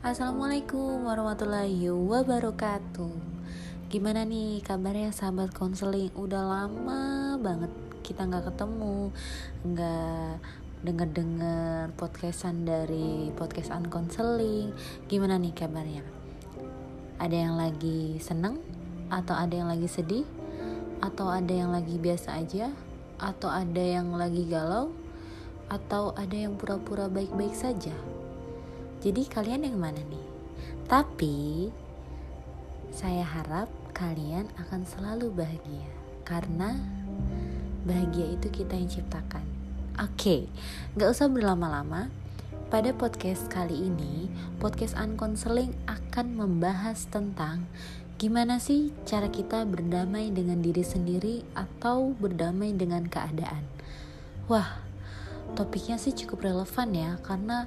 Assalamualaikum warahmatullahi wabarakatuh Gimana nih kabarnya sahabat konseling Udah lama banget kita gak ketemu Gak denger-denger podcastan dari podcast konseling Gimana nih kabarnya? Ada yang lagi seneng? Atau ada yang lagi sedih? Atau ada yang lagi biasa aja? Atau ada yang lagi galau? Atau ada yang pura-pura baik-baik saja? Jadi kalian yang mana nih? Tapi saya harap kalian akan selalu bahagia karena bahagia itu kita yang ciptakan. Oke, okay, nggak usah berlama-lama. Pada podcast kali ini, podcast Unconseling akan membahas tentang gimana sih cara kita berdamai dengan diri sendiri atau berdamai dengan keadaan. Wah, topiknya sih cukup relevan ya karena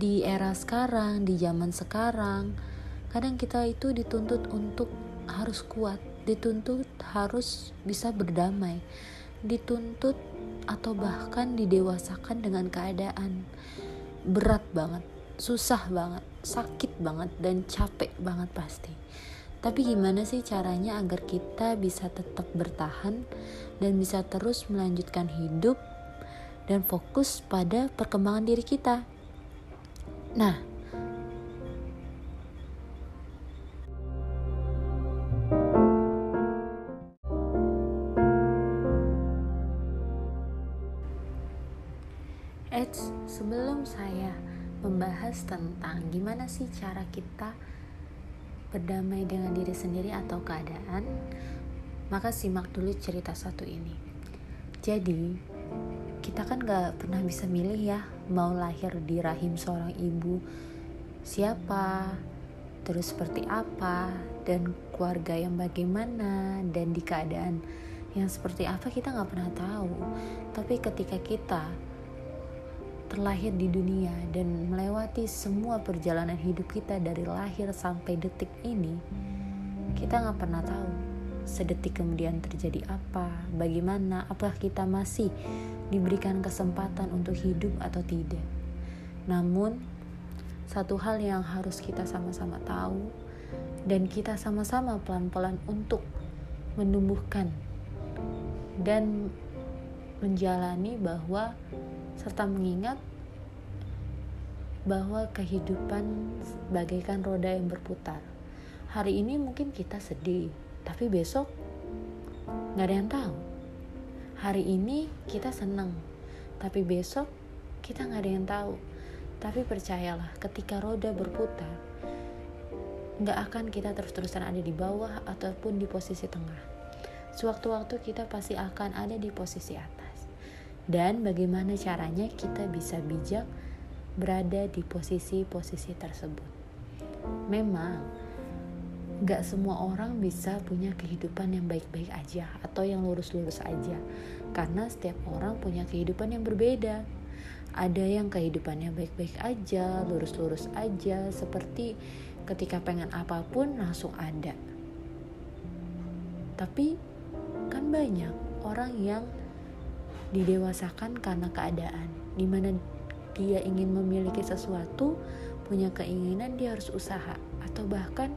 di era sekarang, di zaman sekarang, kadang kita itu dituntut untuk harus kuat, dituntut harus bisa berdamai, dituntut atau bahkan didewasakan dengan keadaan berat banget, susah banget, sakit banget dan capek banget pasti. Tapi gimana sih caranya agar kita bisa tetap bertahan dan bisa terus melanjutkan hidup dan fokus pada perkembangan diri kita? Nah, Eits, sebelum saya membahas tentang gimana sih cara kita berdamai dengan diri sendiri atau keadaan, maka simak dulu cerita satu ini. Jadi, kita kan gak pernah bisa milih ya mau lahir di rahim seorang ibu siapa terus seperti apa dan keluarga yang bagaimana dan di keadaan yang seperti apa kita nggak pernah tahu. Tapi ketika kita terlahir di dunia dan melewati semua perjalanan hidup kita dari lahir sampai detik ini kita nggak pernah tahu sedetik kemudian terjadi apa, bagaimana, apakah kita masih diberikan kesempatan untuk hidup atau tidak. Namun, satu hal yang harus kita sama-sama tahu dan kita sama-sama pelan-pelan untuk menumbuhkan dan menjalani bahwa serta mengingat bahwa kehidupan bagaikan roda yang berputar. Hari ini mungkin kita sedih, tapi besok nggak ada yang tahu. Hari ini kita seneng tapi besok kita nggak ada yang tahu. Tapi percayalah ketika roda berputar nggak akan kita terus-terusan ada di bawah ataupun di posisi tengah. Sewaktu-waktu kita pasti akan ada di posisi atas. Dan bagaimana caranya kita bisa bijak berada di posisi-posisi tersebut? Memang gak semua orang bisa punya kehidupan yang baik-baik aja atau yang lurus-lurus aja. Karena setiap orang punya kehidupan yang berbeda. Ada yang kehidupannya baik-baik aja lurus-lurus aja seperti ketika pengen apa pun langsung ada. Tapi kan banyak orang yang didewasakan karena keadaan di mana dia ingin memiliki sesuatu punya keinginan dia harus usaha atau bahkan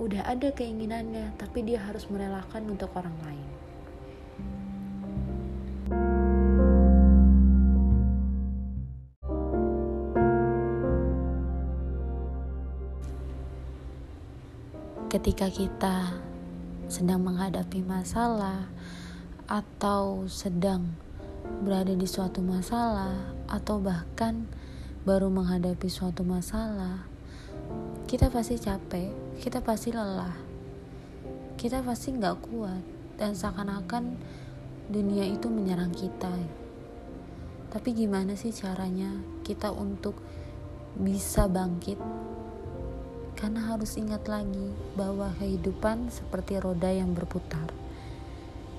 udah ada keinginannya tapi dia harus merelakan untuk orang lain. Ketika kita sedang menghadapi masalah atau sedang berada di suatu masalah atau bahkan baru menghadapi suatu masalah kita pasti capek, kita pasti lelah, kita pasti nggak kuat, dan seakan-akan dunia itu menyerang kita. Tapi gimana sih caranya kita untuk bisa bangkit? Karena harus ingat lagi bahwa kehidupan seperti roda yang berputar.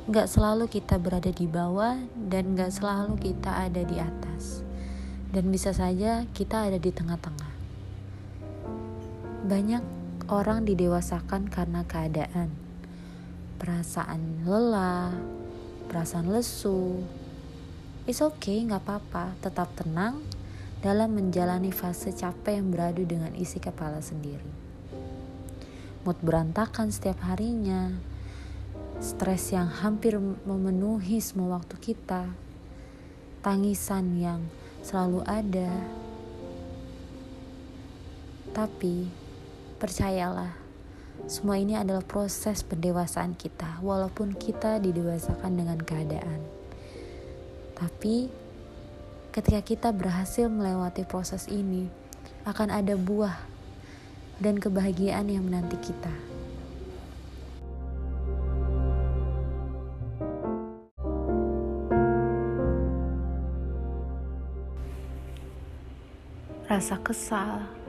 Gak selalu kita berada di bawah dan gak selalu kita ada di atas. Dan bisa saja kita ada di tengah-tengah. Banyak orang didewasakan karena keadaan, perasaan lelah, perasaan lesu. It's okay, nggak apa-apa, tetap tenang dalam menjalani fase capek yang beradu dengan isi kepala sendiri. Mood berantakan setiap harinya, stres yang hampir memenuhi semua waktu kita, tangisan yang selalu ada. Tapi percayalah, semua ini adalah proses pendewasaan kita, walaupun kita didewasakan dengan keadaan. Tapi ketika kita berhasil melewati proses ini, akan ada buah dan kebahagiaan yang menanti kita. Rasa kesal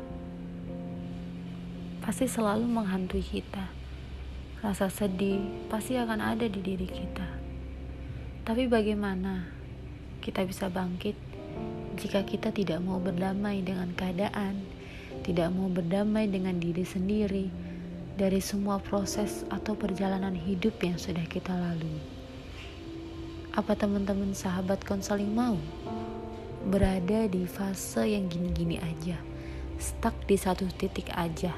pasti selalu menghantui kita. Rasa sedih pasti akan ada di diri kita. Tapi bagaimana kita bisa bangkit jika kita tidak mau berdamai dengan keadaan, tidak mau berdamai dengan diri sendiri dari semua proses atau perjalanan hidup yang sudah kita lalui. Apa teman-teman sahabat konseling mau berada di fase yang gini-gini aja, stuck di satu titik aja,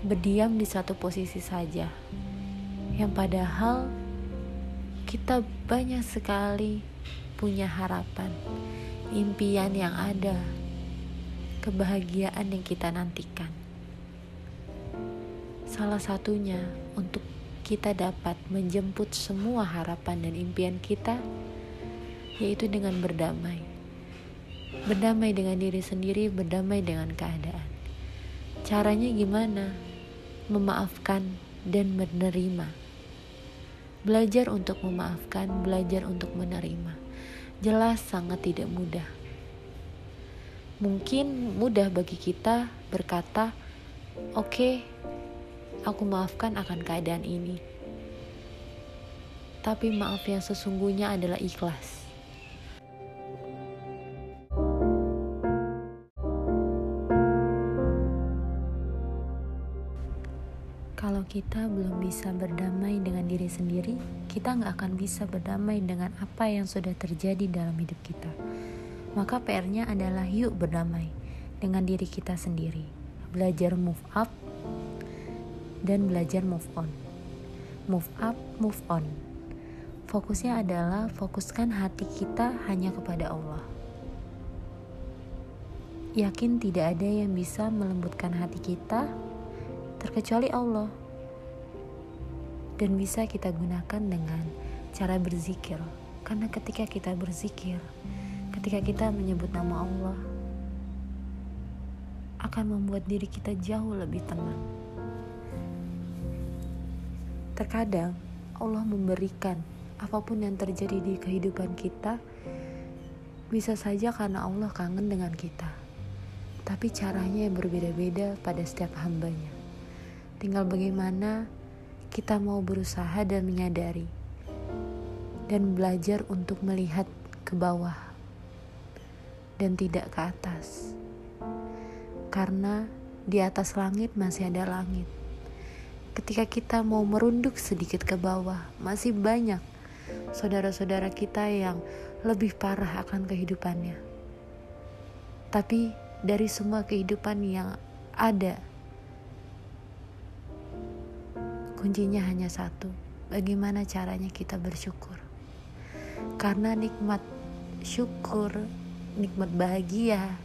berdiam di satu posisi saja, yang padahal kita banyak sekali punya harapan impian yang ada, kebahagiaan yang kita nantikan. Salah satunya untuk kita dapat menjemput semua harapan dan impian kita, yaitu dengan berdamai. Berdamai dengan diri sendiri, berdamai dengan keadaan. Caranya gimana? Memaafkan dan menerima. Belajar untuk memaafkan, belajar untuk menerima jelas sangat tidak mudah. Mungkin mudah bagi kita berkata, "Oke, okay, aku maafkan akan keadaan ini." Tapi maaf yang sesungguhnya adalah ikhlas. Kita belum bisa berdamai dengan diri sendiri, kita nggak akan bisa berdamai dengan apa yang sudah terjadi dalam hidup kita. Maka PR-nya adalah yuk berdamai dengan diri kita sendiri. Belajar move up dan belajar move on. Move up, move on. Fokusnya adalah fokuskan hati kita hanya kepada Allah. Yakin tidak ada yang bisa melembutkan hati kita terkecuali Allah. Dan bisa kita gunakan dengan cara berzikir. Karena ketika kita berzikir, ketika kita menyebut nama Allah, akan membuat diri kita jauh lebih tenang. Terkadang Allah memberikan apa pun yang terjadi di kehidupan kita, bisa saja karena Allah kangen dengan kita. Tapi caranya yang berbeda-beda pada setiap hambanya. Tinggal bagaimana kita mau berusaha dan menyadari dan belajar untuk melihat ke bawah dan tidak ke atas. Karena di atas langit masih ada langit. Ketika kita mau merunduk sedikit ke bawah, masih banyak saudara-saudara kita yang lebih parah akan kehidupannya. Tapi dari semua kehidupan yang ada Kuncinya hanya satu, bagaimana caranya kita bersyukur. Karena nikmat syukur, nikmat bahagia,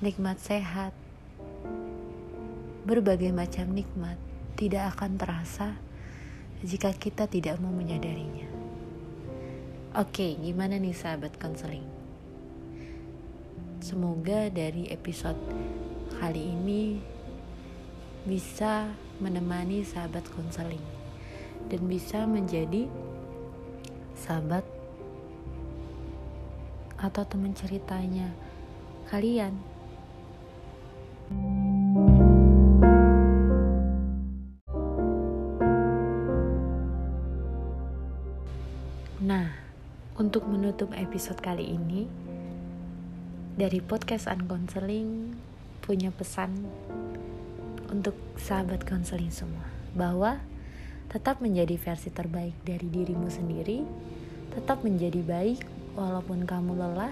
nikmat sehat, berbagai macam nikmat tidak akan terasa jika kita tidak mau menyadarinya. Oke, gimana nih sahabat konseling? Semoga dari episode kali ini bisa menemani sahabat konseling dan bisa menjadi sahabat atau teman ceritanya kalian. Nah, untuk menutup episode kali ini dari podcast Unconseling punya pesan untuk sahabat konseling semua bahwa tetap menjadi versi terbaik dari dirimu sendiri, tetap menjadi baik walaupun kamu lelah,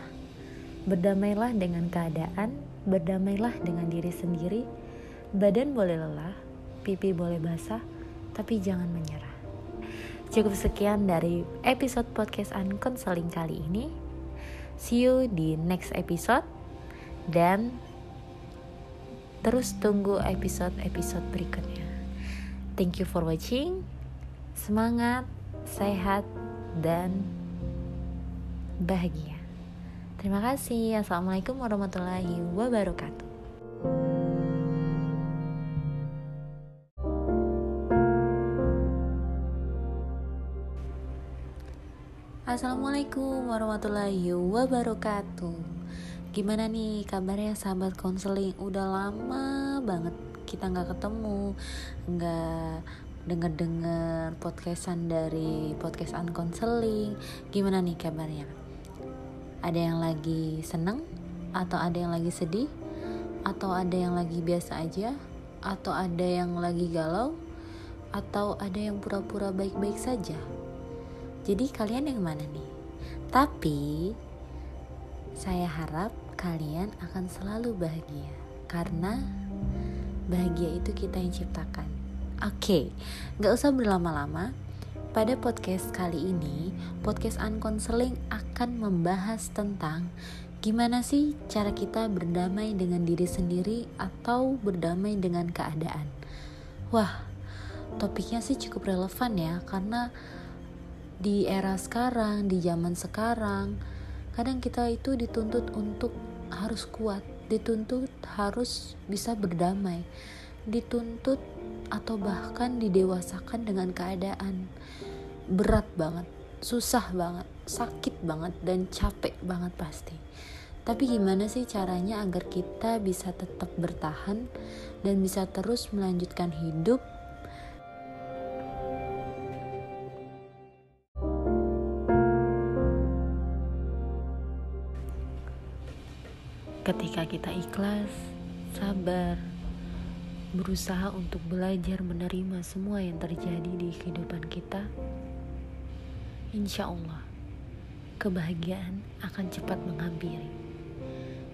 Berdamailah dengan keadaan, berdamailah dengan diri sendiri. Badan boleh lelah, pipi boleh basah, tapi jangan menyerah. Cukup sekian dari episode podcast Unconseling kali ini. See you di next episode dan terus tunggu episode-episode berikutnya. Thank you for watching. Semangat, sehat, dan bahagia. Terima kasih. Assalamualaikum warahmatullahi wabarakatuh. Assalamualaikum warahmatullahi wabarakatuh. Gimana nih kabarnya sahabat konseling? Udah lama banget kita nggak ketemu, nggak denger-denger podcastan dari podcast unconseling. Gimana nih kabarnya? ada yang lagi seneng atau ada yang lagi sedih atau ada yang lagi biasa aja atau ada yang lagi galau atau ada yang pura-pura baik-baik saja jadi kalian yang mana nih tapi saya harap kalian akan selalu bahagia karena bahagia itu kita yang ciptakan oke okay, nggak usah berlama-lama pada podcast kali ini, podcast Unconseling akan membahas tentang gimana sih cara kita berdamai dengan diri sendiri atau berdamai dengan keadaan. Wah, topiknya sih cukup relevan ya karena di era sekarang, di zaman sekarang, kadang kita itu dituntut untuk harus kuat, dituntut harus bisa berdamai, dituntut atau bahkan didewasakan dengan keadaan berat banget, susah banget, sakit banget, dan capek banget pasti. Tapi gimana sih caranya agar kita bisa tetap bertahan dan bisa terus melanjutkan hidup ketika kita ikhlas, sabar, berusaha untuk belajar menerima semua yang terjadi di kehidupan kita, insya Allah kebahagiaan akan cepat menghampiri.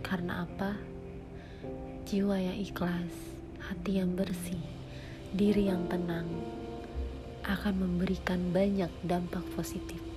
Karena apa? Jiwa yang ikhlas, hati yang bersih, diri yang tenang akan memberikan banyak dampak positif